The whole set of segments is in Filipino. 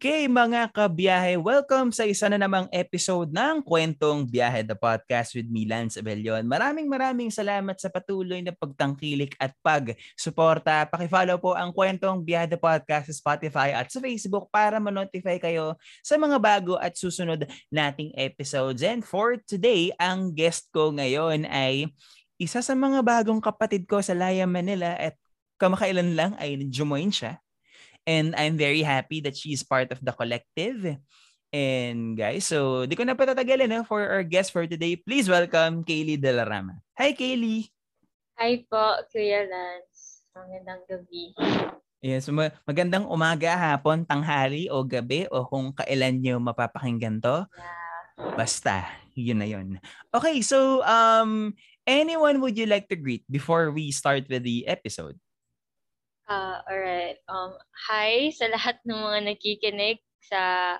Okay mga kabiyahe, welcome sa isa na namang episode ng Kwentong Biyahe the Podcast with me, Lance Abellion. Maraming maraming salamat sa patuloy na pagtangkilik at pag-suporta. Pakifollow po ang Kwentong Biyahe the Podcast sa Spotify at sa Facebook para ma-notify kayo sa mga bago at susunod nating episodes. And for today, ang guest ko ngayon ay isa sa mga bagong kapatid ko sa Laya, Manila at kamakailan lang ay join siya And I'm very happy that she's part of the collective. And guys, so di ko na patatagalin no, for our guest for today. Please welcome Kaylee Delarama. Hi Kaylee! Hi po, Kuya Lance. Magandang gabi. Yes, magandang umaga, hapon, tanghali o gabi o kung kailan nyo mapapakinggan to. Yeah. Basta, yun na yun. Okay, so um, anyone would you like to greet before we start with the episode? Uh, alright. Um, hi sa lahat ng mga nakikinig sa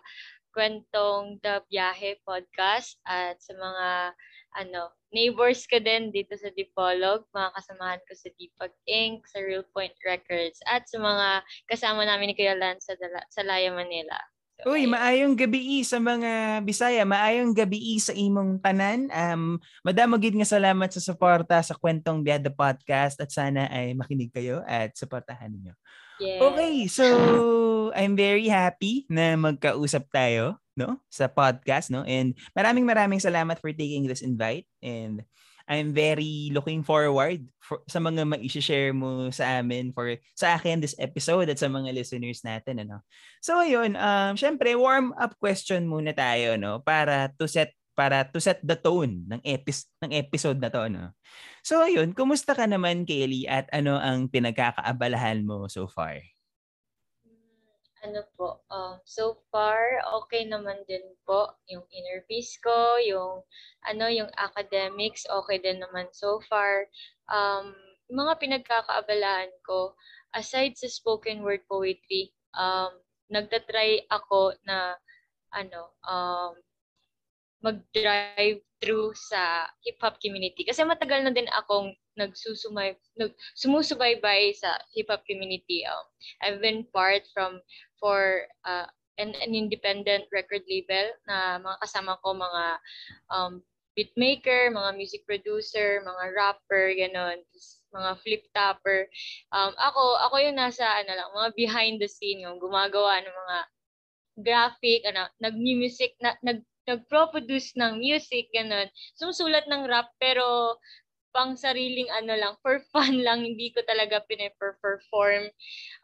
kwentong The Biyahe podcast at sa mga ano, neighbors ko din dito sa Dipolog, mga kasamahan ko sa Dipag Inc., sa Real Point Records, at sa mga kasama namin ni Kuya Lance sa, sa Laya, Manila. Uy, maayong gabi sa mga Bisaya, maayong gabi sa imong tanan. Um, madamo gid nga salamat sa suporta sa Kwentong Biada Podcast at sana ay makinig kayo at suportahan niyo. Yeah. Okay, so I'm very happy na magkausap tayo, no, sa podcast, no. And maraming maraming salamat for taking this invite and I'm very looking forward for, sa mga ma-share mo sa amin for sa akin this episode at sa mga listeners natin ano. So ayun, um syempre warm up question muna tayo no para to set para to set the tone ng episode ng episode na to no. So ayun, kumusta ka naman Kelly at ano ang pinagkakaabalahan mo so far? Ano po, um, so far, okay naman din po yung inner peace ko, yung, ano, yung academics, okay din naman so far. Um, mga pinagkakaabalahan ko, aside sa spoken word poetry, um, nagtatry ako na, ano, um, mag-drive through sa hip-hop community. Kasi matagal na din akong nagsusumay, nag, sumusubaybay sa hip-hop community. Um, I've been part from for uh, an, an independent record label na mga kasama ko mga um, beatmaker, mga music producer, mga rapper, ganon, mga flip topper. Um, ako, ako yung nasa, ano lang, mga behind the scene, yung gumagawa ng mga graphic, ano, nag-music, na, nag, nag-produce ng music, ganon. Sumusulat ng rap, pero pang sariling ano lang, for fun lang, hindi ko talaga pine-perform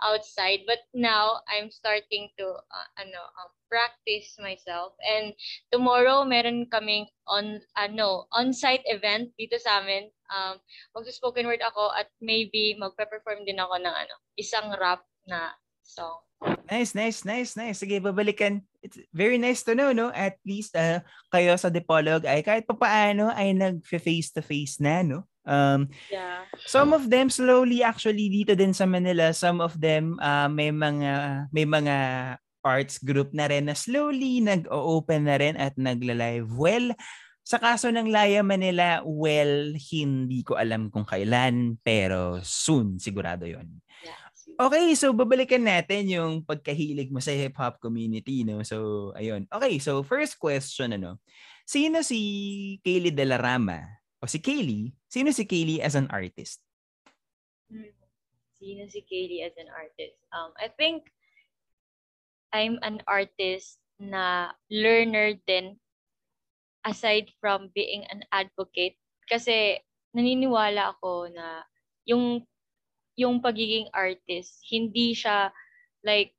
outside. But now, I'm starting to, uh, ano, um, practice myself. And tomorrow, meron kaming on, ano, on-site event dito sa amin. Um, mag-spoken word ako at maybe magpe-perform din ako ng, ano, isang rap na song. Nice, nice, nice, nice. Sige, babalikan. It's very nice to know, no? At least uh, kayo sa Dipolog ay kahit papaano ay nag-face-to-face na, no? Um, yeah. Some of them slowly actually dito din sa Manila, some of them uh, may mga may mga arts group na rin na slowly nag-open na rin at nagla-live. Well, sa kaso ng Laya Manila, well, hindi ko alam kung kailan, pero soon, sigurado yon. Okay, so babalikan natin yung pagkahilig mo sa hip-hop community, no? So, ayun. Okay, so first question, ano? Sino si Kaylee Delarama? O si Kaylee? Sino si Kaylee as an artist? Hmm. Sino si Kaylee as an artist? Um, I think I'm an artist na learner din aside from being an advocate kasi naniniwala ako na yung yung pagiging artist, hindi siya like,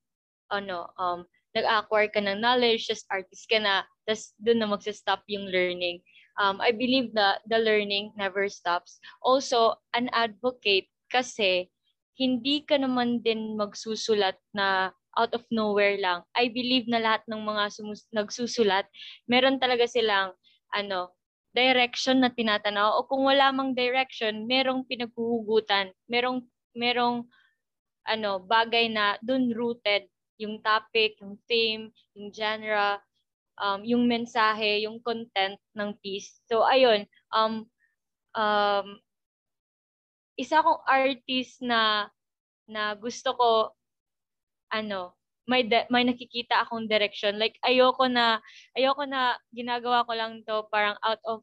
ano, um, nag-acquire ka ng knowledge, just artist ka na, tapos doon na magsa-stop yung learning. Um, I believe that the learning never stops. Also, an advocate kasi hindi ka naman din magsusulat na out of nowhere lang. I believe na lahat ng mga sumus- nagsusulat, meron talaga silang ano, direction na tinatanaw o kung wala mang direction, merong pinaghuhugutan, merong merong ano, bagay na dun rooted yung topic, yung theme, yung genre, um, yung mensahe, yung content ng piece. So, ayun, um, um, isa akong artist na na gusto ko ano may de- may nakikita akong direction like ayoko na ayoko na ginagawa ko lang to parang out of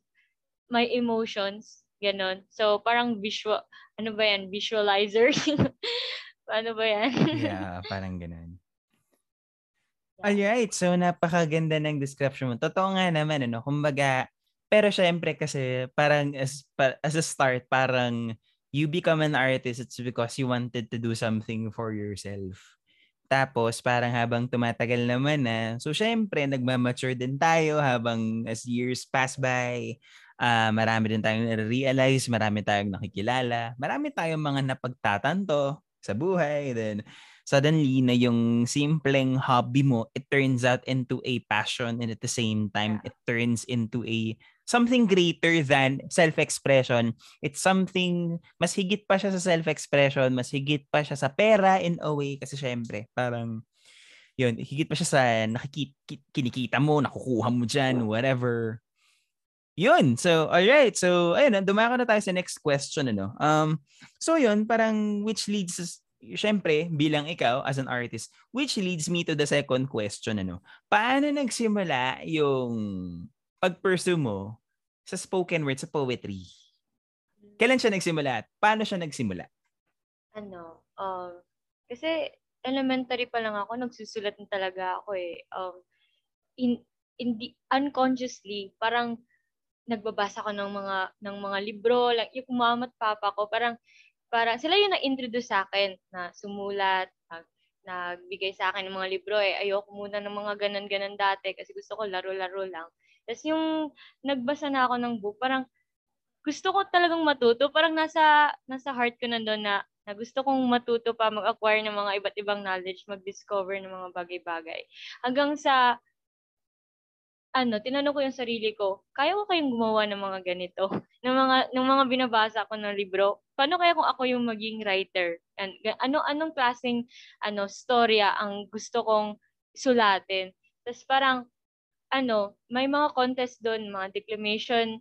my emotions ganon. So parang visual ano ba yan? Visualizer. Ano ba yan? Yeah parang ganon. Alright, so napakaganda ng description mo. Totoo nga naman, ano, kumbaga, pero syempre kasi parang as, as a start, parang you become an artist, it's because you wanted to do something for yourself. Tapos parang habang tumatagal naman na, so syempre nagmamature din tayo habang as years pass by, uh, marami din tayong realize, marami tayong nakikilala, marami tayong mga napagtatanto sa buhay. Then suddenly na yung simpleng hobby mo, it turns out into a passion and at the same time, yeah. it turns into a something greater than self-expression. It's something, mas higit pa siya sa self-expression, mas higit pa siya sa pera in a way, kasi syempre, parang, yun, higit pa siya sa nakikita, kinikita mo, nakukuha mo dyan, whatever. Yun. So, alright. So, ayun, dumako na tayo sa next question, ano. Um, so, yun, parang which leads syempre, bilang ikaw as an artist, which leads me to the second question, ano, paano nagsimula yung pag-pursue mo sa spoken word, sa poetry? Kailan siya nagsimula at paano siya nagsimula? Ano, um, kasi elementary pa lang ako, nagsusulat na talaga ako eh. Um, in, in the, unconsciously, parang nagbabasa ko ng mga ng mga libro, like yung mama papa ko, parang parang sila yung na-introduce sa akin na sumulat, nag, nagbigay sa akin ng mga libro eh. Ayoko muna ng mga ganan-ganan dati kasi gusto ko laro-laro lang. Tapos yung nagbasa na ako ng book, parang gusto ko talagang matuto. Parang nasa nasa heart ko nandoon na, na gusto kong matuto pa mag-acquire ng mga iba't ibang knowledge, mag-discover ng mga bagay-bagay. Hanggang sa ano, tinanong ko yung sarili ko, kaya ko kayong gumawa ng mga ganito? ng mga ng mga binabasa ko ng libro. Paano kaya kung ako yung maging writer? And, ano anong klaseng ano storya ang gusto kong sulatin? Tapos parang ano, may mga contest doon, mga declamation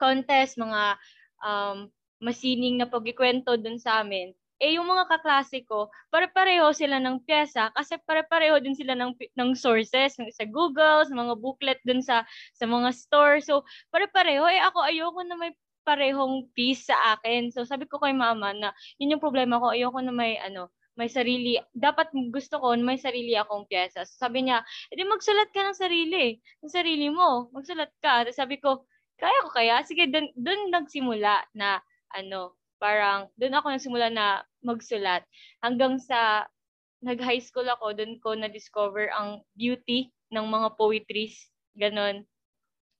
contest, mga um, masining na pagkikwento doon sa amin. Eh, yung mga kaklase ko, pare-pareho sila ng pyesa kasi pare-pareho din sila ng, ng sources sa Google, sa mga booklet dun sa, sa mga store. So, pare-pareho. Eh, ako ayoko na may parehong piece sa akin. So, sabi ko kay mama na yun yung problema ko. Ayoko na may ano, may sarili, dapat gusto ko may sarili akong pyesa. So, sabi niya, edi magsulat ka ng sarili. Ng sarili mo. Magsulat ka. Tapos sabi ko, kaya ko kaya? Sige, dun, dun nagsimula na ano, parang doon ako nagsimula na magsulat. Hanggang sa nag-high school ako, doon ko na-discover ang beauty ng mga poetries. Ganon.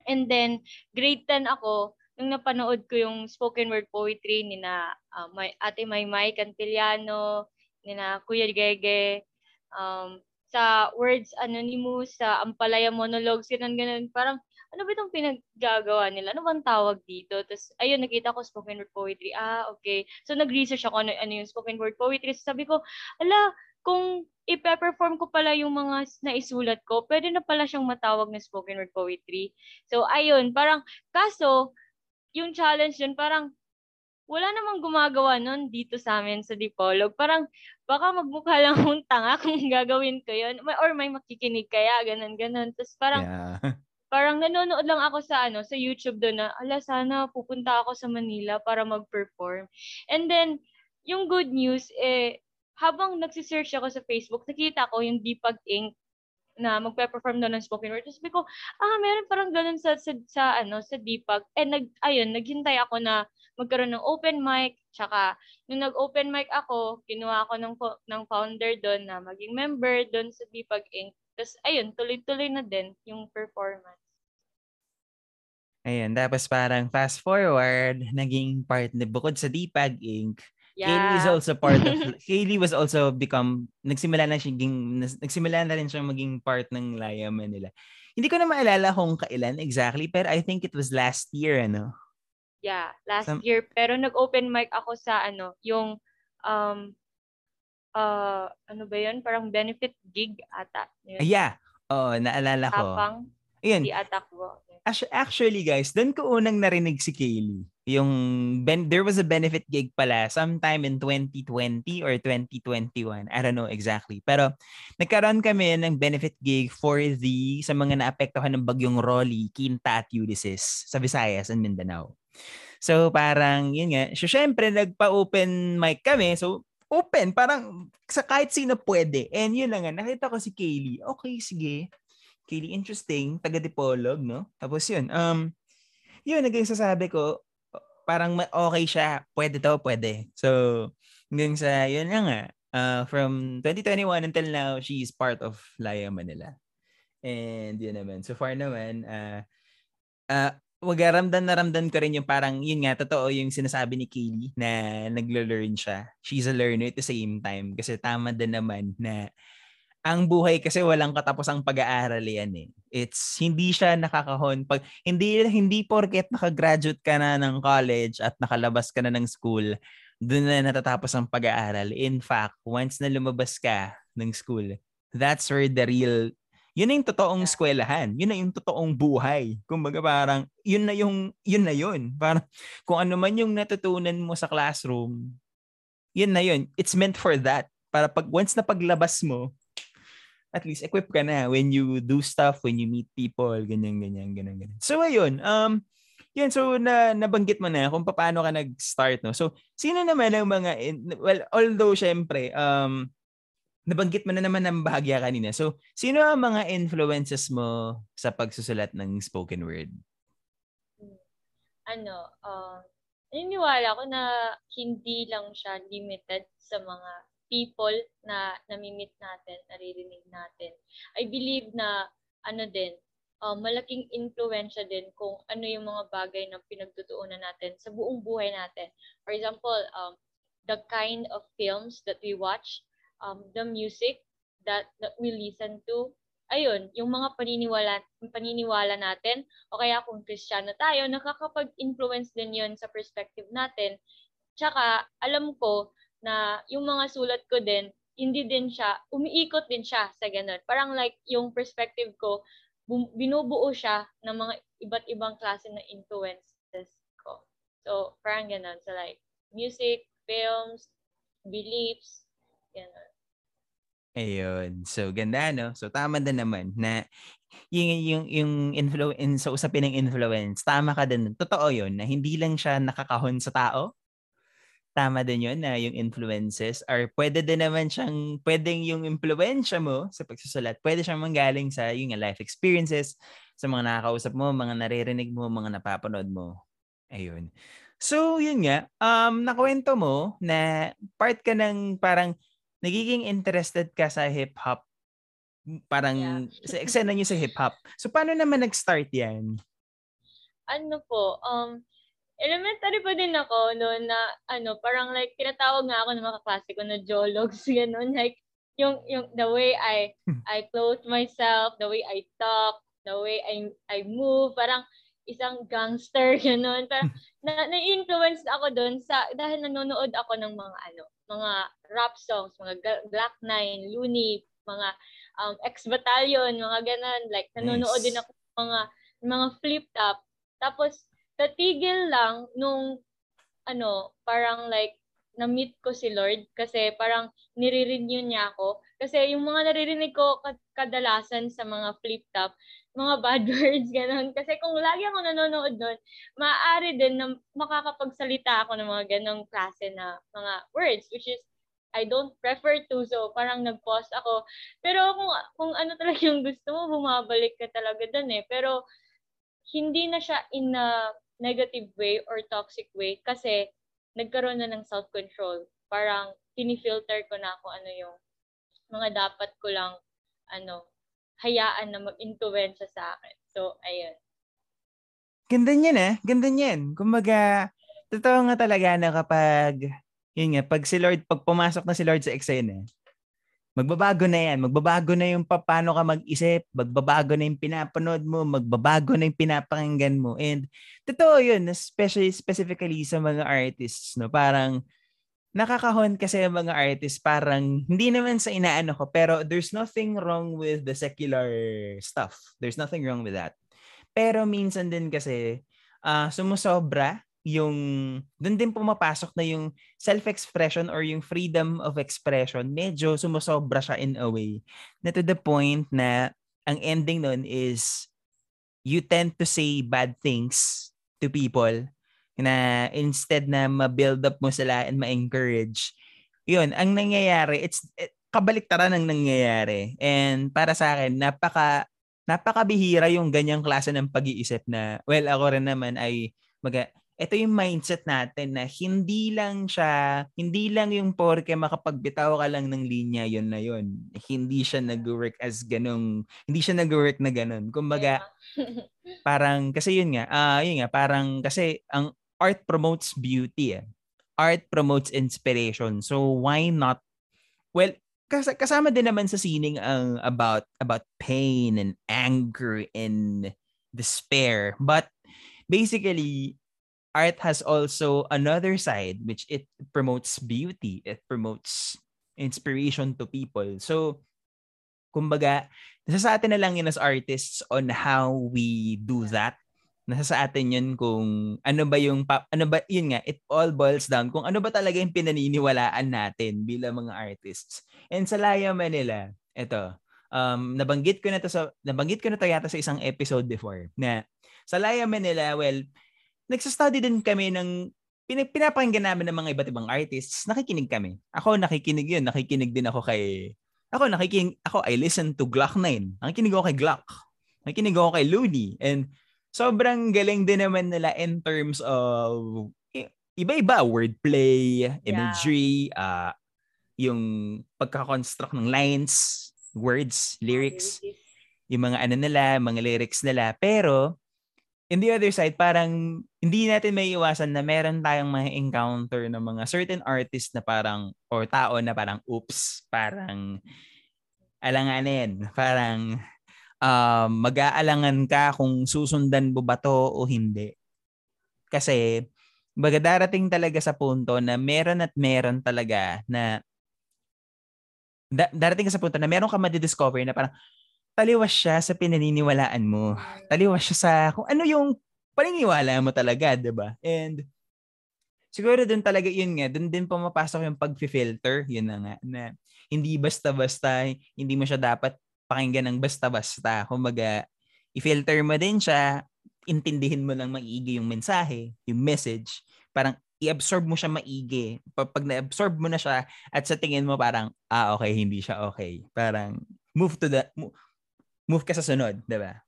And then, grade 10 ako, nung napanood ko yung spoken word poetry ni na uh, may, Ate Maymay Cantillano, ni na Kuya Gege, um, sa Words Anonymous, sa Ampalaya Monologues, ganun, ganun. Parang ano ba itong pinaggagawa nila? Ano bang tawag dito? Tapos, ayun, nakita ko spoken word poetry. Ah, okay. So, nag-research ako ano, ano yung spoken word poetry. So, sabi ko, ala, kung ipe-perform ko pala yung mga naisulat ko, pwede na pala siyang matawag na spoken word poetry. So, ayun, parang, kaso, yung challenge yun, parang, wala namang gumagawa nun dito sa amin sa Dipolog. Parang, baka magmukha lang akong tanga kung gagawin ko yun. Or may makikinig kaya, ganun, ganun. Tapos parang, yeah parang nanonood lang ako sa ano sa YouTube doon na ala sana pupunta ako sa Manila para mag-perform. And then yung good news eh habang nagsi-search ako sa Facebook, nakita ko yung Deepag Inc na magpe-perform doon ng spoken word. Tapos ko, ah, meron parang ganun sa, sa, sa, ano, sa Deepag. And nag, ayun, naghintay ako na magkaroon ng open mic. Tsaka, nung nag-open mic ako, kinuha ako ng, ng founder doon na maging member doon sa Deepag Inc. Tapos, ayun, tuloy-tuloy na din yung performance. Ayun, tapos parang fast forward, naging part, bukod sa Dipag Inc., yeah. Kaylee is also part of, Kaylee was also become, nagsimula na siya, nagsimula na rin siya maging part ng Laya Manila. Hindi ko na maalala kung kailan exactly, pero I think it was last year, ano? Yeah, last Some... year. Pero nag-open mic ako sa, ano, yung, um, uh, ano ba yun? Parang benefit gig ata. Yun. Yeah. Oo, naalala ko. Tapang. Ayun. Di atak ko. Actually, guys, doon ko unang narinig si Kaylee. Yung ben, there was a benefit gig pala sometime in 2020 or 2021. I don't know exactly. Pero nagkaroon kami ng benefit gig for the sa mga naapektuhan ng bagyong Rolly, Quinta at Ulysses sa Visayas and Mindanao. So parang yun nga. So syempre nagpa-open mic kami. So open, parang sa kahit sino pwede. And yun lang nga, nakita ko si Kaylee. Okay, sige Kaylee, interesting, taga Dipolog, no? Tapos yun, um, yun, naging sasabi ko, parang okay siya, pwede to, pwede. So, hanggang sa, yun nga nga, uh, from 2021 until now, she is part of Laya Manila. And yun naman, so far naman, uh, uh, wagaramdan na ramdan ko rin yung parang, yun nga, totoo yung sinasabi ni Kaylee na naglo-learn siya. She's a learner at the same time. Kasi tama din naman na ang buhay kasi walang katapusang pag-aaral yan eh. It's hindi siya nakakahon pag hindi hindi porket naka-graduate ka na ng college at nakalabas ka na ng school, doon na natatapos ang pag-aaral. In fact, once na lumabas ka ng school, that's where the real yun na yung totoong eskwelahan. Yun na yung totoong buhay. Kumbaga parang, yun na yung, yun na yun. Parang, kung ano man yung natutunan mo sa classroom, yun na yun. It's meant for that. Para pag, once na paglabas mo, at least equipped ka na when you do stuff, when you meet people, ganyan, ganyan, ganyan, ganyan. So, ayun. Um, yun, so na, nabanggit mo na kung paano ka nag-start, no? So, sino naman ang mga, in, well, although syempre, um, nabanggit mo na naman ng bahagya kanina. So, sino ang mga influences mo sa pagsusulat ng spoken word? Ano, uh, naniniwala ko na hindi lang siya limited sa mga people na nami-meet natin, naririnig natin. I believe na ano din, uh, malaking influensya din kung ano yung mga bagay na pinagtutuunan natin sa buong buhay natin. For example, um, the kind of films that we watch, um, the music that, that we listen to, ayun, yung mga paniniwala, paniniwala natin, o kaya kung Kristiyano tayo, nakakapag-influence din yon sa perspective natin. Tsaka, alam ko na yung mga sulat ko din, hindi din siya, umiikot din siya sa ganun. Parang like yung perspective ko, binubuo siya ng mga iba't ibang klase ng influences ko. So, parang ganun. So like, music, films, beliefs, ganun. Ayun. So, ganda, no? So, tama din naman na yung, yung, yung influence, sa usapin ng influence, tama ka din. Totoo yun, na hindi lang siya nakakahon sa tao, tama din yun na yung influences or pwede din naman siyang, pwedeng yung impluensya mo sa pagsusulat, pwede siyang manggaling sa yung life experiences, sa mga nakakausap mo, mga naririnig mo, mga napapanood mo. Ayun. So, yun nga, um, nakwento mo na part ka ng parang nagiging interested ka sa hip-hop parang yeah. sa eksena niyo sa hip-hop. So, paano naman nag-start yan? Ano po, um, elementary pa din ako noon na ano, parang like tinatawag nga ako ng mga kaklase ko na jologs, ganun. Like, yung, yung, the way I, hmm. I clothe myself, the way I talk, the way I, I move, parang isang gangster, ganun. Parang, na, na-influence ako doon sa, dahil nanonood ako ng mga ano, mga rap songs, mga Black Nine, Looney, mga um, X-Battalion, mga ganun. Like, nanonood nice. din ako ng mga, mga flip-top. Tapos, natigil lang nung ano, parang like na-meet ko si Lord kasi parang nire-renew niya ako. Kasi yung mga naririnig ko kadalasan sa mga flip-top, mga bad words, ganun. Kasi kung lagi ako nanonood doon, maaari din na makakapagsalita ako ng mga ganong klase na mga words, which is I don't prefer to. So, parang nag-pause ako. Pero kung, kung ano talaga yung gusto mo, bumabalik ka talaga doon eh. Pero, hindi na siya in a negative way or toxic way kasi nagkaroon na ng self-control. Parang tinifilter ko na kung ano yung mga dapat ko lang ano hayaan na mag-influence sa akin. So, ayun. Ganda niyan eh. Ganda niyan. Kumbaga, totoo nga talaga na kapag, yun nga, pag si Lord, pag pumasok na si Lord sa eksena, magbabago na yan. Magbabago na yung paano ka mag-isip, magbabago na yung pinapanood mo, magbabago na yung pinapakinggan mo. And totoo yun, especially specifically sa mga artists, no? Parang nakakahon kasi ang mga artists parang hindi naman sa inaano ko pero there's nothing wrong with the secular stuff. There's nothing wrong with that. Pero minsan din kasi uh, sumusobra yung doon din pumapasok na yung self-expression or yung freedom of expression medyo sumusobra siya in a way na to the point na ang ending nun is you tend to say bad things to people na instead na ma-build up mo sila and ma-encourage, yun, ang nangyayari, it's it, kabaliktaran ang nangyayari. And para sa akin, napaka napakabihira yung ganyang klase ng pag-iisip na, well, ako rin naman ay mag ito yung mindset natin na hindi lang siya, hindi lang yung porke makapagbitaw ka lang ng linya, yun na yun. Hindi siya nag-work as ganung, hindi siya nag-work na ganun. Kumbaga, yeah. parang, kasi yun nga, uh, yun nga, parang, kasi ang art promotes beauty. Eh. Art promotes inspiration. So why not? Well, kas- kasama din naman sa sining ang about about pain and anger and despair. But basically, art has also another side which it promotes beauty. It promotes inspiration to people. So, kumbaga, nasa sa atin na lang yun as artists on how we do that nasa sa atin yun kung ano ba yung ano ba yun nga it all boils down kung ano ba talaga yung pinaniniwalaan natin bilang mga artists and sa Laya Manila ito um nabanggit ko na to sa nabanggit ko na to yata sa isang episode before na sa Laya Manila well nagsa-study din kami ng pinapakinggan namin ng mga iba't ibang artists. Nakikinig kami. Ako nakikinig yun. Nakikinig din ako kay ako nakikinig ako I listen to Glock 9 nakikinig ako kay Glock. Nakikinig ako kay Looney. And sobrang galing din naman nila in terms of iba-iba. Wordplay, imagery, yeah. uh, yung pagka-construct ng lines, words, lyrics, yung mga ano nila, mga lyrics nila. Pero in the other side, parang hindi natin may iwasan na meron tayong mga encounter ng mga certain artist na parang or tao na parang oops, parang alanganin, parang uh, mag-aalangan ka kung susundan mo ba to o hindi. Kasi, baga darating talaga sa punto na meron at meron talaga na da- darating ka sa punto na meron ka madidiscover na parang taliwas siya sa pinaniniwalaan mo. Taliwas siya sa kung ano yung paniniwala mo talaga, 'di ba? And siguro doon talaga yun nga, doon din pumapasok yung pag-filter, yun na nga, na hindi basta-basta, hindi mo siya dapat pakinggan ng basta-basta. Kumbaga, i-filter mo din siya, intindihin mo lang maigi yung mensahe, yung message. Parang i-absorb mo siya maigi. Pag na-absorb mo na siya at sa tingin mo parang, ah, okay, hindi siya okay. Parang move to the, move ka sa sunod, di ba?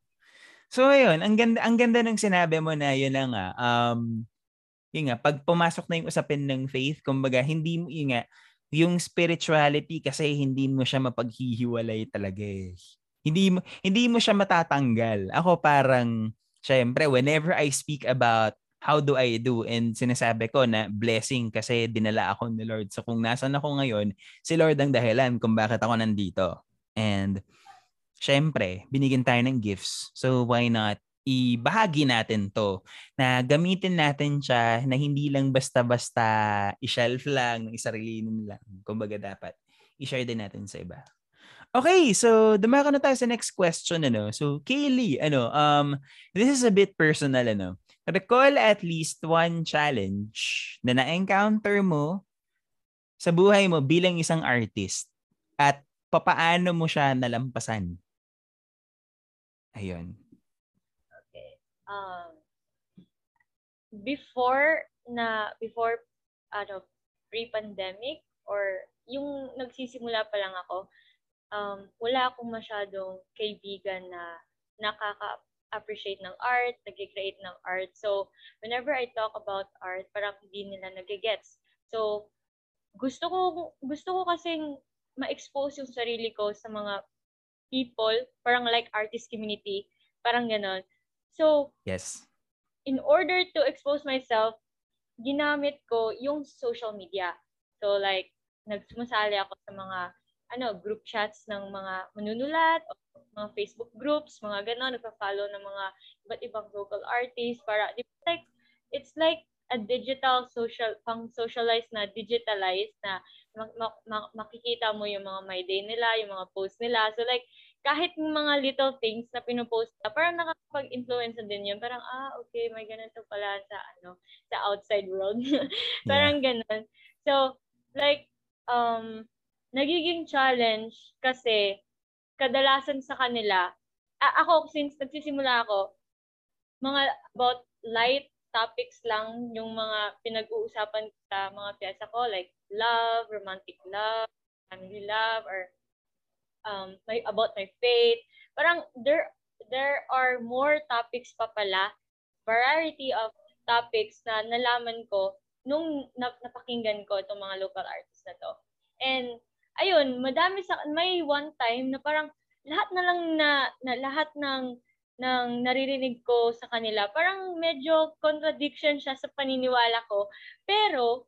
So, ayun, ang ganda, ang ganda ng sinabi mo na yun lang nga, um, yun nga, pag pumasok na yung usapin ng faith, kumbaga, hindi mo, yun nga, yung spirituality kasi hindi mo siya mapaghihiwalay talaga eh. Hindi mo hindi mo siya matatanggal. Ako parang syempre whenever I speak about how do I do and sinasabi ko na blessing kasi dinala ako ni Lord. So kung nasan ako ngayon, si Lord ang dahilan kung bakit ako nandito. And syempre, binigyan tayo ng gifts. So why not ibahagi natin to na gamitin natin siya na hindi lang basta-basta i-shelf lang ng isarili lang. Kumbaga dapat i-share din natin sa iba. Okay, so dumako na tayo sa next question ano. So Kaylee, ano, um this is a bit personal ano. Recall at least one challenge na na-encounter mo sa buhay mo bilang isang artist at papaano mo siya nalampasan. Ayun um, before na before ano pre-pandemic or yung nagsisimula pa lang ako um, wala akong masyadong kaibigan na nakaka-appreciate ng art, nag-create ng art. So, whenever I talk about art, parang hindi nila nagigets. So, gusto ko gusto ko kasing ma-expose yung sarili ko sa mga people, parang like artist community, parang ganon. So, yes. in order to expose myself, ginamit ko yung social media. So like, nagsumasali ako sa mga ano, group chats ng mga manunulat, mga Facebook groups, mga gano'n, nagpa-follow ng mga iba't ibang local artists para, like, it's like a digital social, pang socialize na, digitalized na mak- mak- mak- makikita mo yung mga my day nila, yung mga post nila. So like, kahit mga little things na pinopost na, parang nakakapag-influence din yun. Parang, ah, okay, may ganito pala sa, ano, sa outside world. parang yeah. ganun. So, like, um, nagiging challenge kasi kadalasan sa kanila, uh, ako, since nagsisimula ako, mga about light topics lang yung mga pinag-uusapan sa mga piyesa ko, like love, romantic love, family love, or um, my, about my faith. Parang there, there are more topics pa pala, variety of topics na nalaman ko nung napakinggan ko itong mga local artists na to. And ayun, madami sa may one time na parang lahat na lang na, na lahat ng ng naririnig ko sa kanila, parang medyo contradiction siya sa paniniwala ko. Pero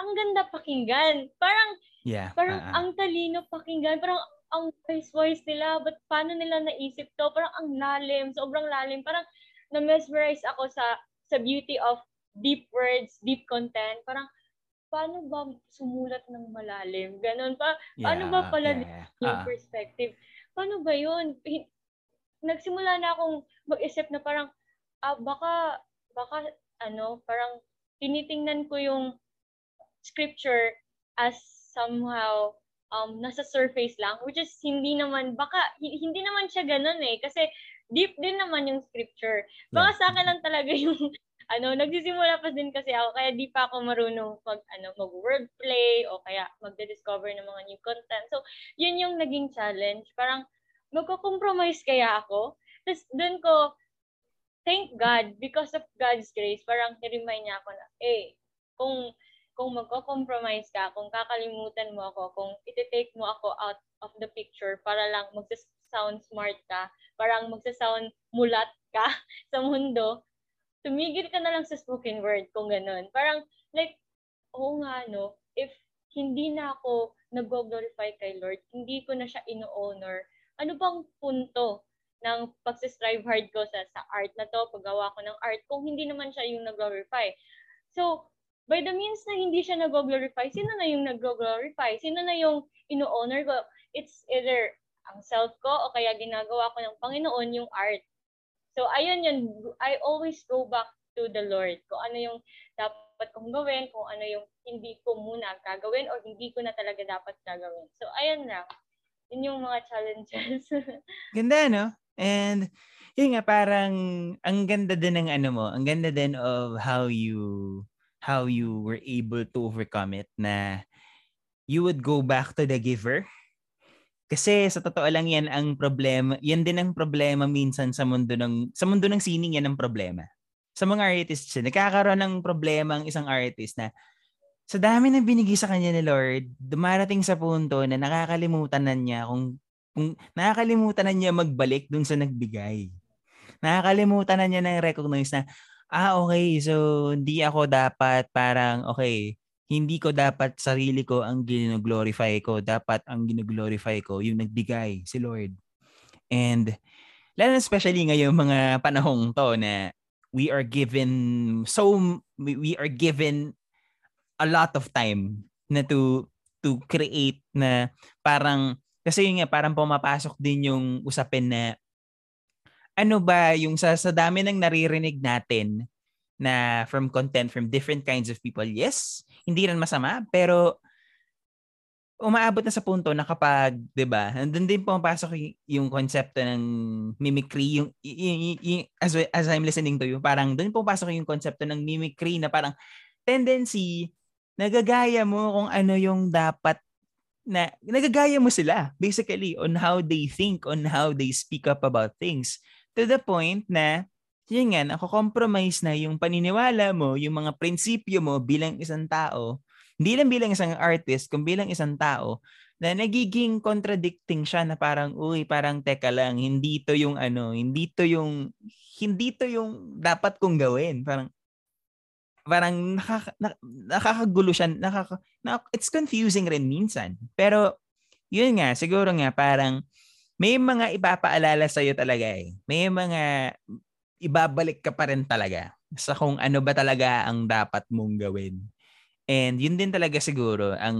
ang ganda pakinggan. Parang yeah, parang uh-huh. ang talino pakinggan. Parang ang voice voice nila, but paano nila naisip to? Parang ang lalim, sobrang lalim. Parang na-mesmerize ako sa sa beauty of deep words, deep content. Parang paano ba sumulat ng malalim? Ganon pa. Paano yeah, ba pala yeah, yeah. yung uh perspective? Paano ba yun? Nagsimula na akong mag-isip na parang, ah, baka, baka, ano, parang tinitingnan ko yung scripture as somehow um, nasa surface lang, which is hindi naman, baka, hindi naman siya ganun eh, kasi deep din naman yung scripture. Baka yeah. sa akin lang talaga yung ano, nagsisimula pa din kasi ako, kaya di pa ako marunong mag, ano, mag-wordplay o kaya magde-discover ng mga new content. So, yun yung naging challenge. Parang, magko-compromise kaya ako? Tapos, dun ko, thank God, because of God's grace, parang niremind niya ako na, eh, kung kung magko-compromise ka, kung kakalimutan mo ako, kung iti-take mo ako out of the picture para lang magsa-sound smart ka, parang magsa-sound mulat ka sa mundo, tumigil ka na lang sa spoken word kung ganun. Parang, like, oo nga, no, if hindi na ako nag-glorify kay Lord, hindi ko na siya ino-honor, ano bang punto ng pagsistrive hard ko sa, sa art na to, paggawa ko ng art, kung hindi naman siya yung nag-glorify. So, by the means na hindi siya nag-glorify, sino na yung nag-glorify? Sino na yung ino-honor ko? It's either ang self ko o kaya ginagawa ko ng Panginoon yung art. So, ayun yun. I always go back to the Lord. Kung ano yung dapat kong gawin, kung ano yung hindi ko muna gagawin or hindi ko na talaga dapat gagawin. So, ayun na. Yun yung mga challenges. Ganda, no? And, yun nga, parang, ang ganda din ng ano mo, ang ganda din of how you, how you were able to overcome it na you would go back to the giver kasi sa totoo lang yan ang problema, yan din ang problema minsan sa mundo ng sa mundo ng sining yan ang problema. Sa mga artists, nagkakaroon ng problema ang isang artist na sa dami ng binigay sa kanya ni Lord, dumarating sa punto na nakakalimutan na niya kung, kung nakakalimutan na niya magbalik dun sa nagbigay. Nakakalimutan na niya ng recognize na, ah, okay, so hindi ako dapat parang, okay, hindi ko dapat sarili ko ang gino-glorify ko. Dapat ang gino-glorify ko yung nagbigay, si Lord. And lalo especially ngayong mga panahong to na we are given so we are given a lot of time na to to create na parang kasi yun nga parang pumapasok din yung usapin na ano ba yung sa, sa dami ng naririnig natin na from content from different kinds of people yes hindi rin masama, pero umaabot na sa punto na kapag, 'di ba? Nandun din pumapasok yung, yung konsepto ng mimicry, yung, yung, yung as as I'm listening to you, parang doon pumapasok yung konsepto ng mimicry na parang tendency nagagaya mo kung ano yung dapat na nagagaya mo sila basically on how they think, on how they speak up about things to the point na yun nga, nako-compromise na yung paniniwala mo, yung mga prinsipyo mo bilang isang tao, hindi lang bilang isang artist, kung bilang isang tao, na nagiging contradicting siya na parang, uy, parang teka lang, hindi to yung ano, hindi to yung, hindi to yung dapat kong gawin. Parang, parang nakaka, na, nakakagulo siya, nakaka, na, it's confusing rin minsan. Pero, yun nga, siguro nga, parang, may mga ipapaalala sa'yo talaga eh. May mga ibabalik ka pa rin talaga. sa kung ano ba talaga ang dapat mong gawin. And yun din talaga siguro ang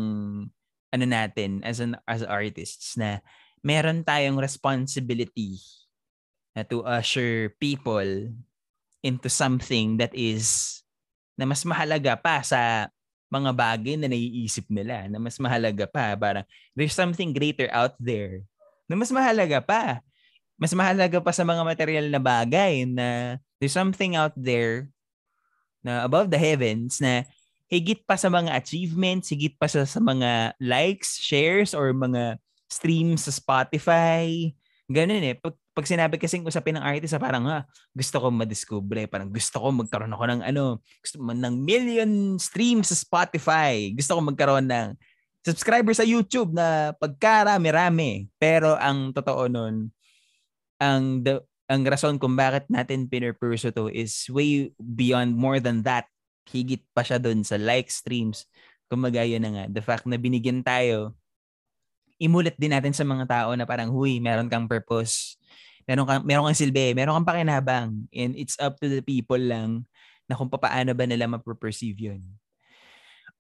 ano natin as an as artists na meron tayong responsibility na to usher people into something that is na mas mahalaga pa sa mga bagay na naiisip nila na mas mahalaga pa. Parang there's something greater out there na mas mahalaga pa. Mas mahalaga pa sa mga material na bagay na there's something out there na above the heavens na higit pa sa mga achievements, higit pa sa, sa mga likes, shares, or mga streams sa Spotify. Ganun eh. Pag, pag sinabi kasing usapin ng artist, parang ha, gusto ko madiscover, parang gusto ko magkaroon ako ng ano, gusto mo ng million streams sa Spotify. Gusto ko magkaroon ng subscriber sa YouTube na pagkarami-rami. Pero ang totoo nun, ang the, ang rason kung bakit natin pinurpurso to is way beyond more than that. Higit pa siya dun sa like streams. Kumaga yun na nga. The fact na binigyan tayo, imulit din natin sa mga tao na parang, huy, meron kang purpose meron kang, meron kang silbi, meron kang pakinabang. And it's up to the people lang na kung paano ba nila ma-perceive yun.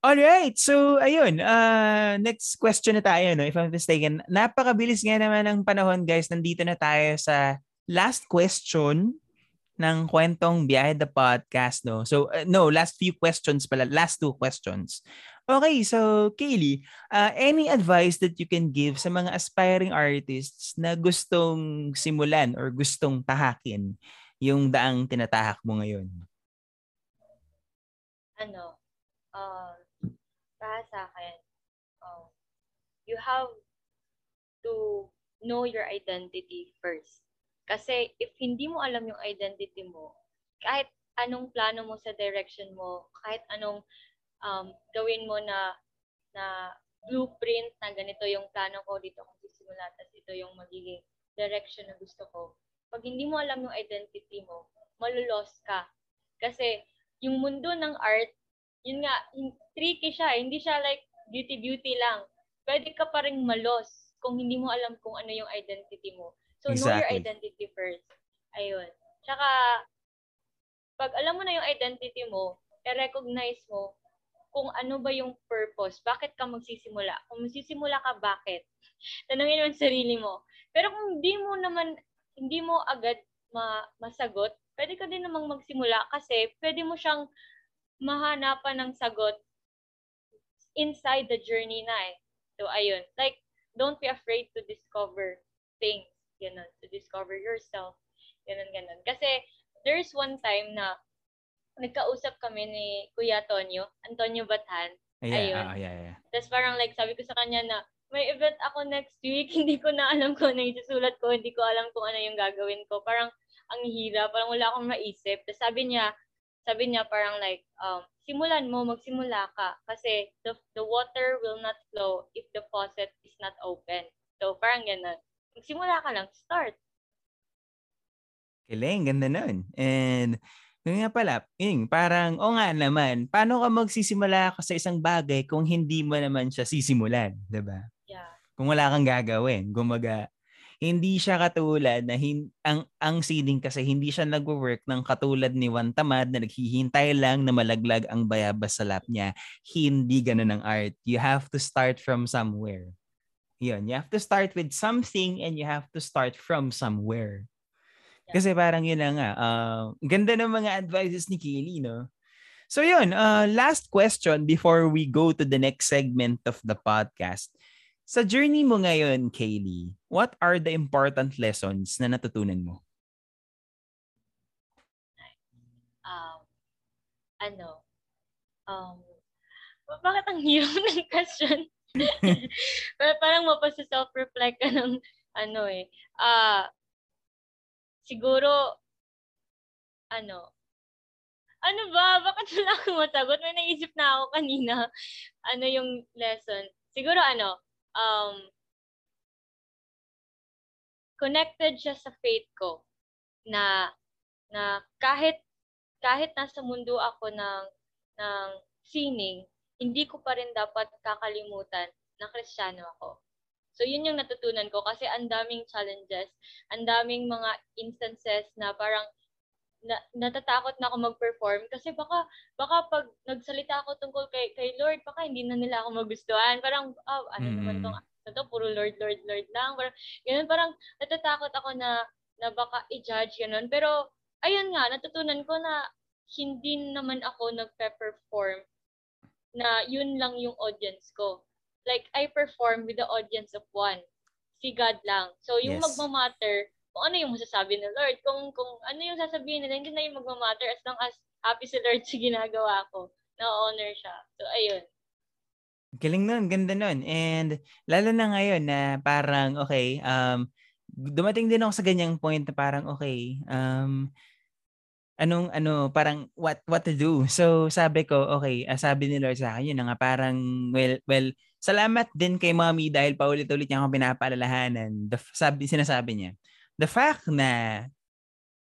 Alright, so ayun, uh, next question na tayo, no? if I'm mistaken. Napakabilis nga naman ng panahon, guys. Nandito na tayo sa last question ng kwentong Biyahe the Podcast, no? So, uh, no, last few questions pala, last two questions. Okay, so Kaylee, uh, any advice that you can give sa mga aspiring artists na gustong simulan or gustong tahakin yung daang tinatahak mo ngayon? Ano, uh, para sa akin, uh, you have to know your identity first. Kasi if hindi mo alam yung identity mo, kahit anong plano mo sa direction mo, kahit anong um, gawin mo na na blueprint na ganito yung plano ko, dito ako sisimula, tapos ito yung magiging direction na gusto ko. Pag hindi mo alam yung identity mo, malulos ka. Kasi yung mundo ng art, yun nga, tricky siya. Hindi siya like beauty-beauty lang. Pwede ka pa rin malos kung hindi mo alam kung ano yung identity mo. So, exactly. know your identity first. Ayun. Tsaka, pag alam mo na yung identity mo, i-recognize mo kung ano ba yung purpose. Bakit ka magsisimula? Kung magsisimula ka, bakit? Tanungin mo ang sarili mo. Pero kung hindi mo naman, hindi mo agad ma masagot, pwede ka din namang magsimula kasi pwede mo siyang mahanapan ng sagot inside the journey na eh. So, ayun. Like, don't be afraid to discover things. Ganun. To discover yourself. Ganun, ganun. Kasi, there's one time na nagkausap kami ni Kuya Tonyo, Antonio Bathan. Yeah, Ayun. Uh, yeah, yeah. Tapos parang like sabi ko sa kanya na may event ako next week, hindi ko na alam kung ano yung susulat ko, hindi ko alam kung ano yung gagawin ko. Parang ang hira, parang wala akong maisip. Tapos sabi niya, sabi niya parang like, um, simulan mo, magsimula ka. Kasi the, the water will not flow if the faucet is not open. So parang ganun. Magsimula ka lang, start. Kiling, ganda nun. And yun nga pala, yun, parang, o nga naman, paano ka magsisimula ka sa isang bagay kung hindi mo naman siya sisimulan, ba? Yeah. Kung wala kang gagawin, gumaga, hindi siya katulad na hin- ang ang seeding kasi hindi siya nagwo-work ng katulad ni Juan Tamad na naghihintay lang na malaglag ang bayabas sa lap niya. Hindi ganun ang art. You have to start from somewhere. Yun, you have to start with something and you have to start from somewhere. Kasi parang yun lang nga. Uh, ganda ng mga advices ni Kaylee, no? So yun, uh, last question before we go to the next segment of the podcast. Sa journey mo ngayon, Kaylee, what are the important lessons na natutunan mo? Um, ano, um, bakit ang hirap ng question? parang mapasa self-reflect ka ng ano eh. Ah, uh, siguro, ano, ano ba? Bakit wala akong masagot? May naisip na ako kanina. Ano yung lesson? Siguro ano, um, connected siya sa faith ko na na kahit kahit nasa mundo ako ng ng sining, hindi ko pa rin dapat kakalimutan na Kristiyano ako. So yun yung natutunan ko kasi ang daming challenges, ang daming mga instances na parang na, natatakot na ako mag-perform kasi baka baka pag nagsalita ako tungkol kay kay Lord baka hindi na nila ako magustuhan. Parang oh, ano naman tong ano to? Puro Lord Lord Lord lang. Parang ganun parang natatakot ako na na baka i-judge ganun. Pero ayun nga natutunan ko na hindi naman ako nagpe-perform na yun lang yung audience ko. Like, I perform with the audience of one. Si God lang. So, yung yes. magmamatter, kung ano yung masasabi ng Lord. Kung, kung ano yung sasabihin nila, hindi na yung magmamatter as long as happy si Lord sa ginagawa ko. Na-honor siya. So, ayun. Galing nun, ganda nun. And lalo na ngayon na parang, okay, um, dumating din ako sa ganyang point na parang, okay, um, anong ano parang what what to do. So sabi ko, okay, uh, sabi ni Lord sa akin, yun na nga parang well well salamat din kay Mommy dahil paulit-ulit niya akong pinapaalalahanan. The, sabi sinasabi niya, the fact na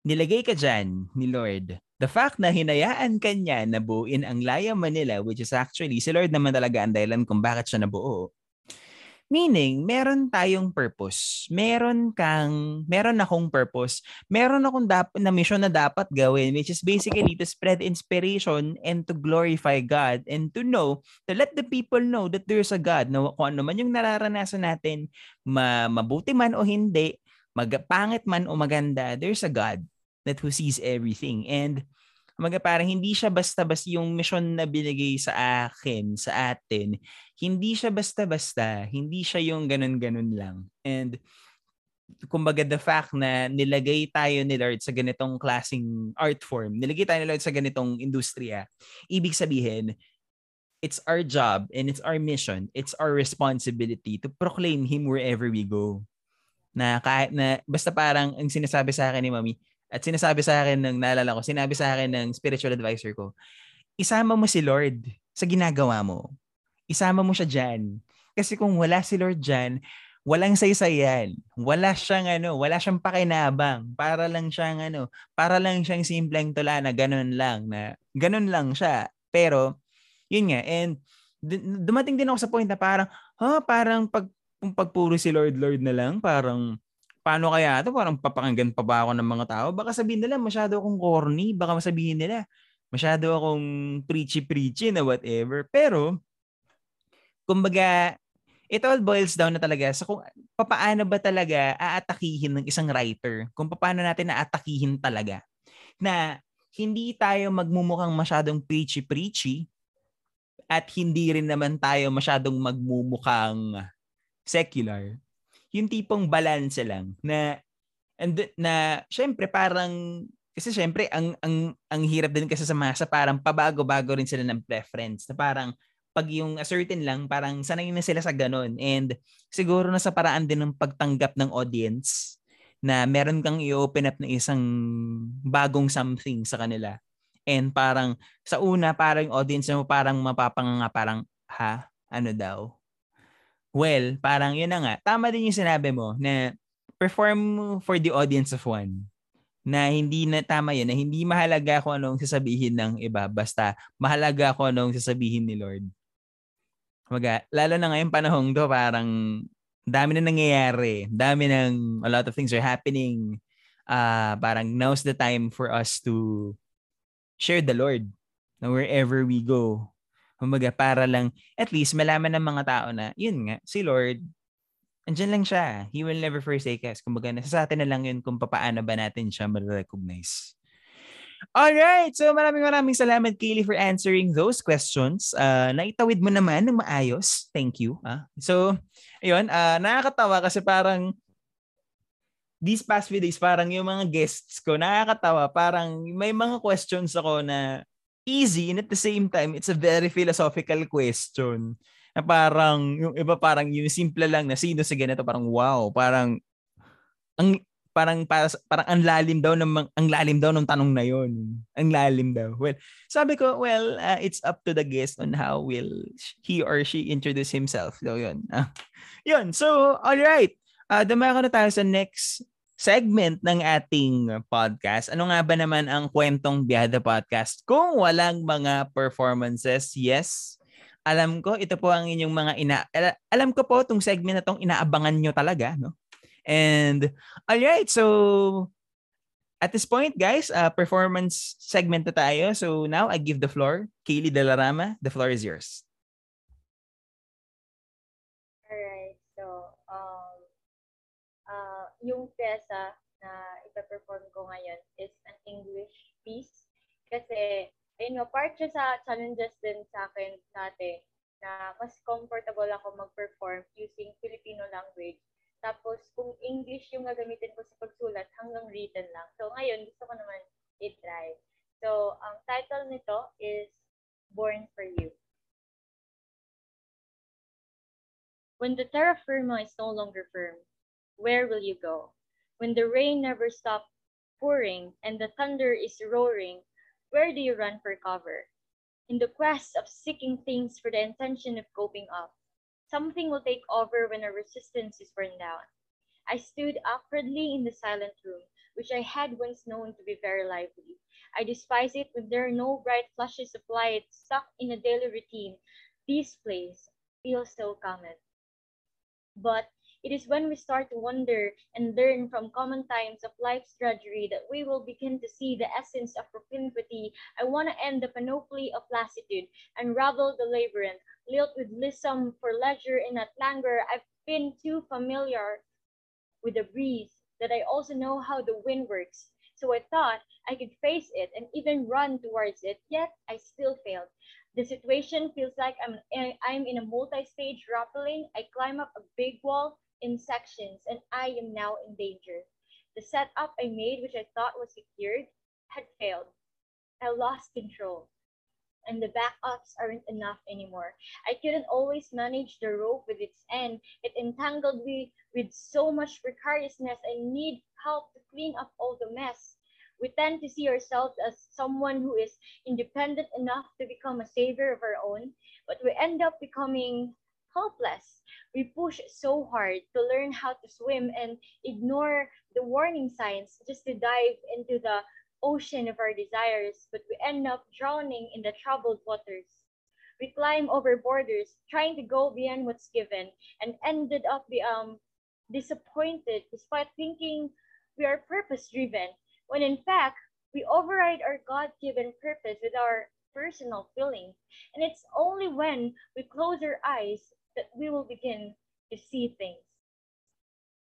nilagay ka diyan ni Lord, the fact na hinayaan ka niya na buuin ang Laya Manila which is actually si Lord naman talaga ang dahilan kung bakit siya nabuo Meaning, meron tayong purpose. Meron kang, meron akong purpose. Meron akong dapat na mission na dapat gawin which is basically to spread inspiration and to glorify God and to know, to let the people know that there's a God. Na kung ano man yung nararanasan natin, ma mabuti man o hindi, magpangit man o maganda, there's a God that who sees everything. And Kumaga parang hindi siya basta-basta yung mission na binigay sa akin, sa atin. Hindi siya basta-basta. Hindi siya yung ganun-ganun lang. And kumbaga the fact na nilagay tayo ni Lord sa ganitong klasing art form, nilagay tayo ni Lord sa ganitong industriya, ibig sabihin, it's our job and it's our mission, it's our responsibility to proclaim Him wherever we go. Na kahit na, basta parang ang sinasabi sa akin ni Mami, at sinasabi sa akin ng naalala ko, sinabi sa akin ng spiritual advisor ko, isama mo si Lord sa ginagawa mo. Isama mo siya dyan. Kasi kung wala si Lord dyan, walang saysayan. Wala siyang ano, wala siyang pakinabang. Para lang siyang ano, para lang siyang simpleng tula na ganun lang na ganun lang siya. Pero yun nga and dumating din ako sa point na parang, ha, parang pag pagpuro si Lord Lord na lang, parang paano kaya ito? Parang papakinggan pa ba ako ng mga tao? Baka sabihin nila, masyado akong corny. Baka sabihin nila, masyado akong preachy-preachy na whatever. Pero, kumbaga, it all boils down na talaga sa kung paano ba talaga aatakihin ng isang writer. Kung paano natin aatakihin talaga. Na hindi tayo magmumukhang masyadong preachy-preachy at hindi rin naman tayo masyadong magmumukhang secular yung tipong balance lang na and na syempre parang kasi syempre ang ang ang hirap din kasi sa masa parang pabago-bago rin sila ng preference. Na parang pag yung certain lang parang sanay na sila sa ganun. And siguro na sa paraan din ng pagtanggap ng audience na meron kang i-open up na isang bagong something sa kanila. And parang sa una parang audience mo parang mapapanganga parang ha? Ano daw Well, parang yun na nga. Tama din yung sinabi mo na perform for the audience of one. Na hindi na tama yun, na hindi mahalaga kung anong sasabihin ng iba. Basta mahalaga kung anong sasabihin ni Lord. Maga, lalo na ngayong panahong to, parang dami na nangyayari. Dami ng, a lot of things are happening. Uh, parang now's the time for us to share the Lord na wherever we go. Kumbaga, para lang, at least, malaman ng mga tao na, yun nga, si Lord, andyan lang siya. He will never forsake us. Kumbaga, nasa sa atin na lang yun kung paano ba natin siya ma-recognize. Alright, so maraming maraming salamat Kaylee for answering those questions. Uh, naitawid mo naman ng maayos. Thank you. Ah. So, ayun, uh, nakakatawa kasi parang these past few days, parang yung mga guests ko, nakakatawa. Parang may mga questions ako na easy and at the same time, it's a very philosophical question. Na parang, yung iba parang yung simple lang na sino sa ganito, parang wow, parang, ang, parang para, parang ang lalim daw ng ang lalim daw ng tanong na yon. Ang lalim daw. Well, sabi ko, well, uh, it's up to the guest on how will he or she introduce himself. So yun. Uh, yun. So, all right. Uh, dumako na tayo sa next segment ng ating podcast. Ano nga ba naman ang kwentong Biyada Podcast? Kung walang mga performances, yes, alam ko ito po ang inyong mga ina alam ko po tong segment na tong inaabangan nyo talaga, no? And all right, so At this point, guys, uh, performance segment na tayo. So now, I give the floor. Kaylee Dalarama, the floor is yours. Alright, so, um, uh, yung pyesa na ipa-perform ko ngayon is an English piece. Kasi, ayun nga, part siya sa challenges din sa akin dati na mas comfortable ako mag-perform using Filipino language tapos, kung English yung gagamitin ko sa pagsulat, hanggang written lang. So, ngayon, gusto ko naman i-try. So, ang title nito is Born for You. When the terra firma is no longer firm, where will you go? When the rain never stops pouring and the thunder is roaring, where do you run for cover? In the quest of seeking things for the intention of coping up, Something will take over when our resistance is burned down. I stood awkwardly in the silent room, which I had once known to be very lively. I despise it when there are no bright flashes of light stuck in a daily routine. This place feels so common. But it is when we start to wonder and learn from common times of life's drudgery that we will begin to see the essence of propinquity. I want to end the panoply of lassitude, and unravel the labyrinth, lilt with lissom for leisure in that languor. I've been too familiar with the breeze that I also know how the wind works. So I thought I could face it and even run towards it, yet I still failed. The situation feels like I'm, eh, I'm in a multi-stage rappelling. I climb up a big wall in sections and I am now in danger. The setup I made, which I thought was secured, had failed. I lost control and the backups aren't enough anymore. I couldn't always manage the rope with its end. It entangled me with so much precariousness. I need help to clean up all the mess. We tend to see ourselves as someone who is independent enough to become a savior of our own, but we end up becoming helpless. We push so hard to learn how to swim and ignore the warning signs just to dive into the ocean of our desires, but we end up drowning in the troubled waters. We climb over borders, trying to go beyond what's given, and ended up um, disappointed despite thinking we are purpose driven, when in fact, we override our God given purpose with our personal feelings. And it's only when we close our eyes that we will begin to see things.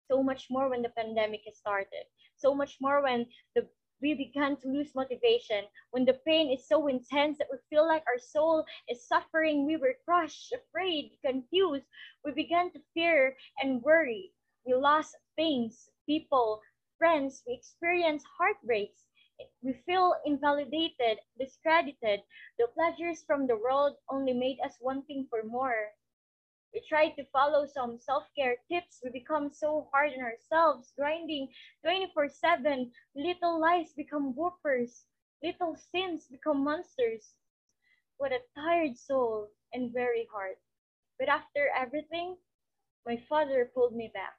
So much more when the pandemic has started. So much more when the we began to lose motivation. When the pain is so intense that we feel like our soul is suffering, we were crushed, afraid, confused. We began to fear and worry. We lost things, people, friends. We experienced heartbreaks. We feel invalidated, discredited. The pleasures from the world only made us wanting for more. We try to follow some self-care tips. We become so hard on ourselves, grinding 24-7. Little lies become whoopers. Little sins become monsters. What a tired soul and very heart. But after everything, my father pulled me back,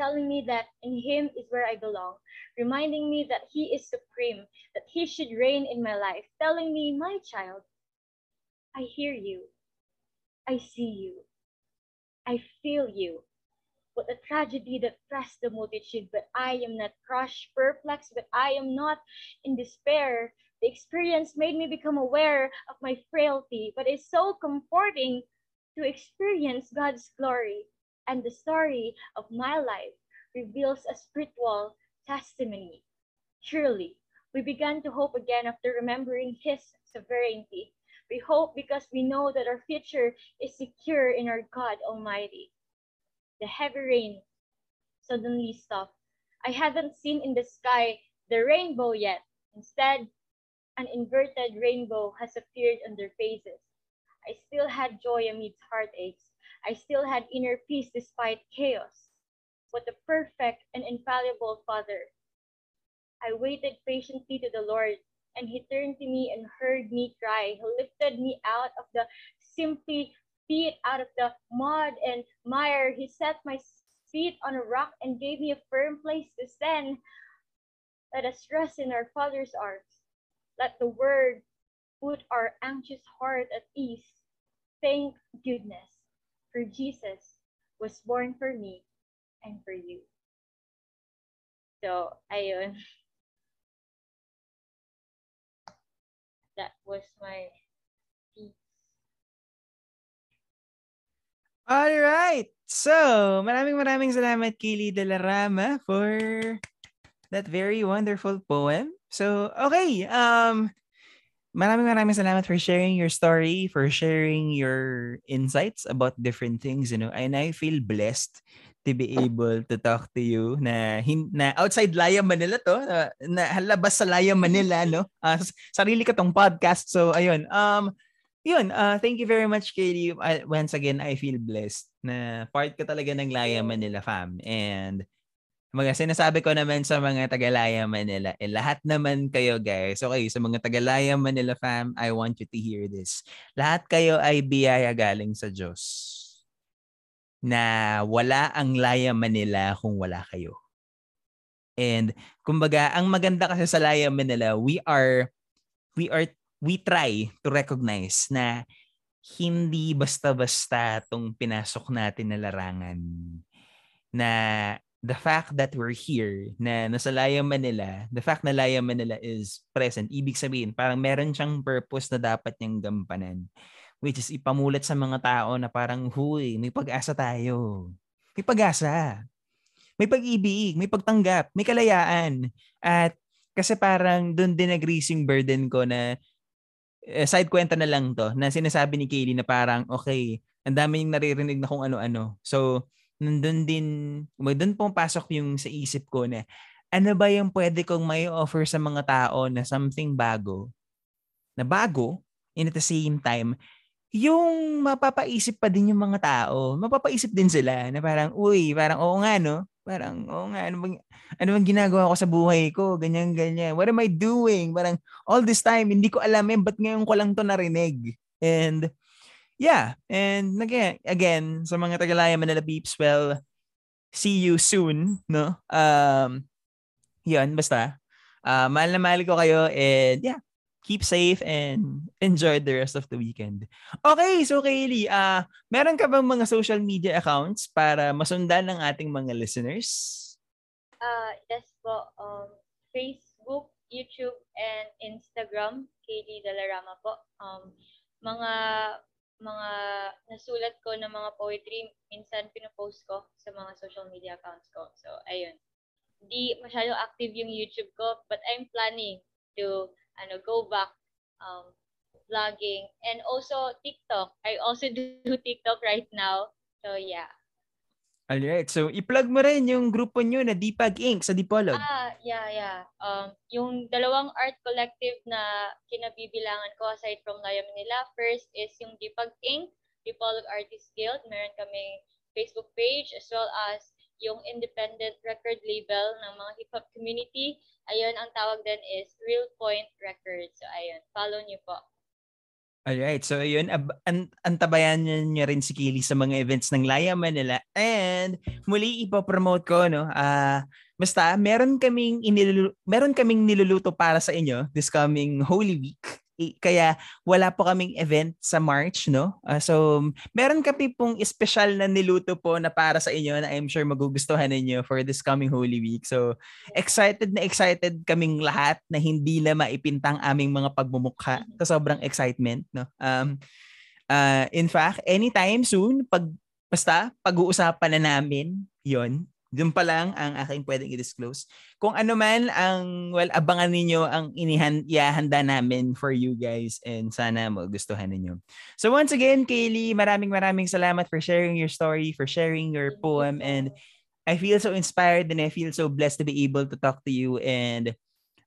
telling me that in him is where I belong, reminding me that he is supreme, that he should reign in my life, telling me, my child, I hear you. I see you. I feel you. What a tragedy that pressed the multitude, but I am not crushed, perplexed, but I am not in despair. The experience made me become aware of my frailty, but it's so comforting to experience God's glory. And the story of my life reveals a spiritual testimony. Surely, we began to hope again after remembering His sovereignty. We hope because we know that our future is secure in our God Almighty. The heavy rain suddenly stopped. I haven't seen in the sky the rainbow yet. Instead, an inverted rainbow has appeared on their faces. I still had joy amidst heartaches. I still had inner peace despite chaos. What a perfect and infallible Father. I waited patiently to the Lord and he turned to me and heard me cry. He lifted me out of the simply feet out of the mud and mire. He set my feet on a rock and gave me a firm place to stand. Let us rest in our Father's arms. Let the word put our anxious heart at ease. Thank goodness, for Jesus was born for me and for you. So, ayun. That was my piece. All right. So, maraming maraming salamat Kili De La Rama for that very wonderful poem. So, okay. Um, maraming maraming salamat for sharing your story, for sharing your insights about different things, you know. And I feel blessed to be able to talk to you na, hin, na outside Laya Manila to, na, na halabas sa Laya Manila, no? Uh, sarili ka tong podcast. So, ayun. Um, yun, uh, thank you very much, Katie. I, once again, I feel blessed na part ka talaga ng Laya Manila fam. And mga sinasabi ko naman sa mga Tagalaya Manila, eh, lahat naman kayo guys, okay, sa mga Tagalaya Manila fam, I want you to hear this. Lahat kayo ay biyaya galing sa Diyos na wala ang Laya Manila kung wala kayo. And kumbaga, ang maganda kasi sa Laya Manila, we are we are we try to recognize na hindi basta-basta tong pinasok natin na larangan. Na the fact that we're here, na nasa Laya Manila, the fact na Laya Manila is present, ibig sabihin, parang meron siyang purpose na dapat niyang gampanan which is ipamulat sa mga tao na parang, huy, may pag-asa tayo. May pag-asa. May pag-ibig, may pagtanggap, may kalayaan. At kasi parang doon din nag-raising burden ko na eh, side kwenta na lang to na sinasabi ni Kaylee na parang okay, ang dami yung naririnig na kung ano-ano. So, nandun din, doon pumapasok yung sa isip ko na ano ba yung pwede kong may offer sa mga tao na something bago, na bago, and at the same time, yung mapapaisip pa din yung mga tao, mapapaisip din sila na parang, uy, parang oo nga, no? Parang, oo nga, ano bang, ano bang ginagawa ko sa buhay ko? Ganyan, ganyan. What am I doing? Parang, all this time, hindi ko alam eh, ba't ngayon ko lang to narinig? And, yeah. And, again, again sa mga Tagalaya Manila peeps, well, see you soon, no? Um, yun, basta. Uh, mahal na mahal ko kayo and yeah, keep safe and enjoy the rest of the weekend. Okay, so Kaylee, uh, meron ka bang mga social media accounts para masundan ng ating mga listeners? Uh, yes po. Um, Facebook, YouTube, and Instagram, Kaylee Dalarama po. Um, mga mga nasulat ko na mga poetry, minsan pinopost ko sa mga social media accounts ko. So, ayun. Di masyado active yung YouTube ko, but I'm planning to ano, go back um, vlogging. And also TikTok. I also do TikTok right now. So yeah. Alright. So, i-plug mo rin yung grupo nyo na Dipag Inc. sa Dipolog. Ah, yeah, yeah. Um, yung dalawang art collective na kinabibilangan ko aside from Laya Manila, first is yung Dipag Inc., Dipolog Artist Guild. Meron kaming Facebook page as well as yung independent record label ng mga hip-hop community. Ayun, ang tawag din is Real Point Records. So, ayun, follow niyo po. Alright, so ayun, ab- an- antabayan niyo rin si Kili sa mga events ng Laya Manila. And muli ipopromote ko, no, uh, basta meron kaming, inilulu- meron kaming niluluto para sa inyo this coming Holy Week kaya wala po kaming event sa March, no? Uh, so, meron kami pong special na niluto po na para sa inyo na I'm sure magugustuhan ninyo for this coming Holy Week. So, excited na excited kaming lahat na hindi na maipintang aming mga pagmumukha sa sobrang excitement, no? Um, uh, in fact, anytime soon, pag basta pag-uusapan na namin 'yon doon pa lang ang aking pwedeng i-disclose. Kung ano man ang, well, abangan ninyo ang inihanda namin for you guys and sana magustuhan ninyo. So once again, Kaylee, maraming maraming salamat for sharing your story, for sharing your poem, and I feel so inspired and I feel so blessed to be able to talk to you and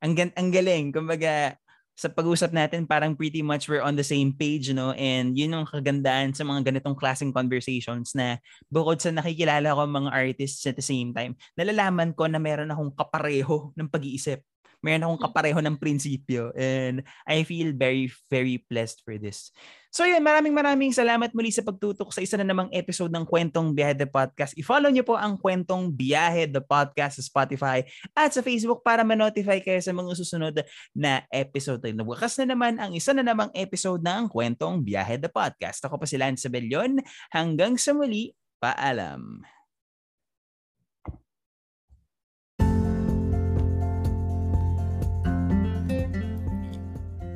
ang, ang galing. Kumbaga, sa pag-usap natin, parang pretty much we're on the same page, no? And yun yung kagandaan sa mga ganitong klaseng conversations na bukod sa nakikilala ko mga artists at the same time, nalalaman ko na meron akong kapareho ng pag-iisip meron akong mm. kapareho ng prinsipyo and I feel very, very blessed for this. So yun, maraming maraming salamat muli sa pagtutok sa isa na namang episode ng Kwentong Biyahe the Podcast. I-follow niyo po ang Kwentong Biyahe the Podcast sa Spotify at sa Facebook para ma-notify kayo sa mga susunod na episode. Nabukas na naman ang isa na namang episode ng Kwentong Biyahe the Podcast. Ako pa si Lance Sabellion. Hanggang sa muli, paalam.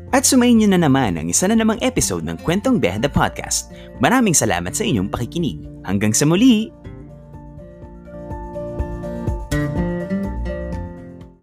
At sumayin nyo na naman ang isa na namang episode ng Kwentong Biyahe the Podcast. Maraming salamat sa inyong pakikinig. Hanggang sa muli!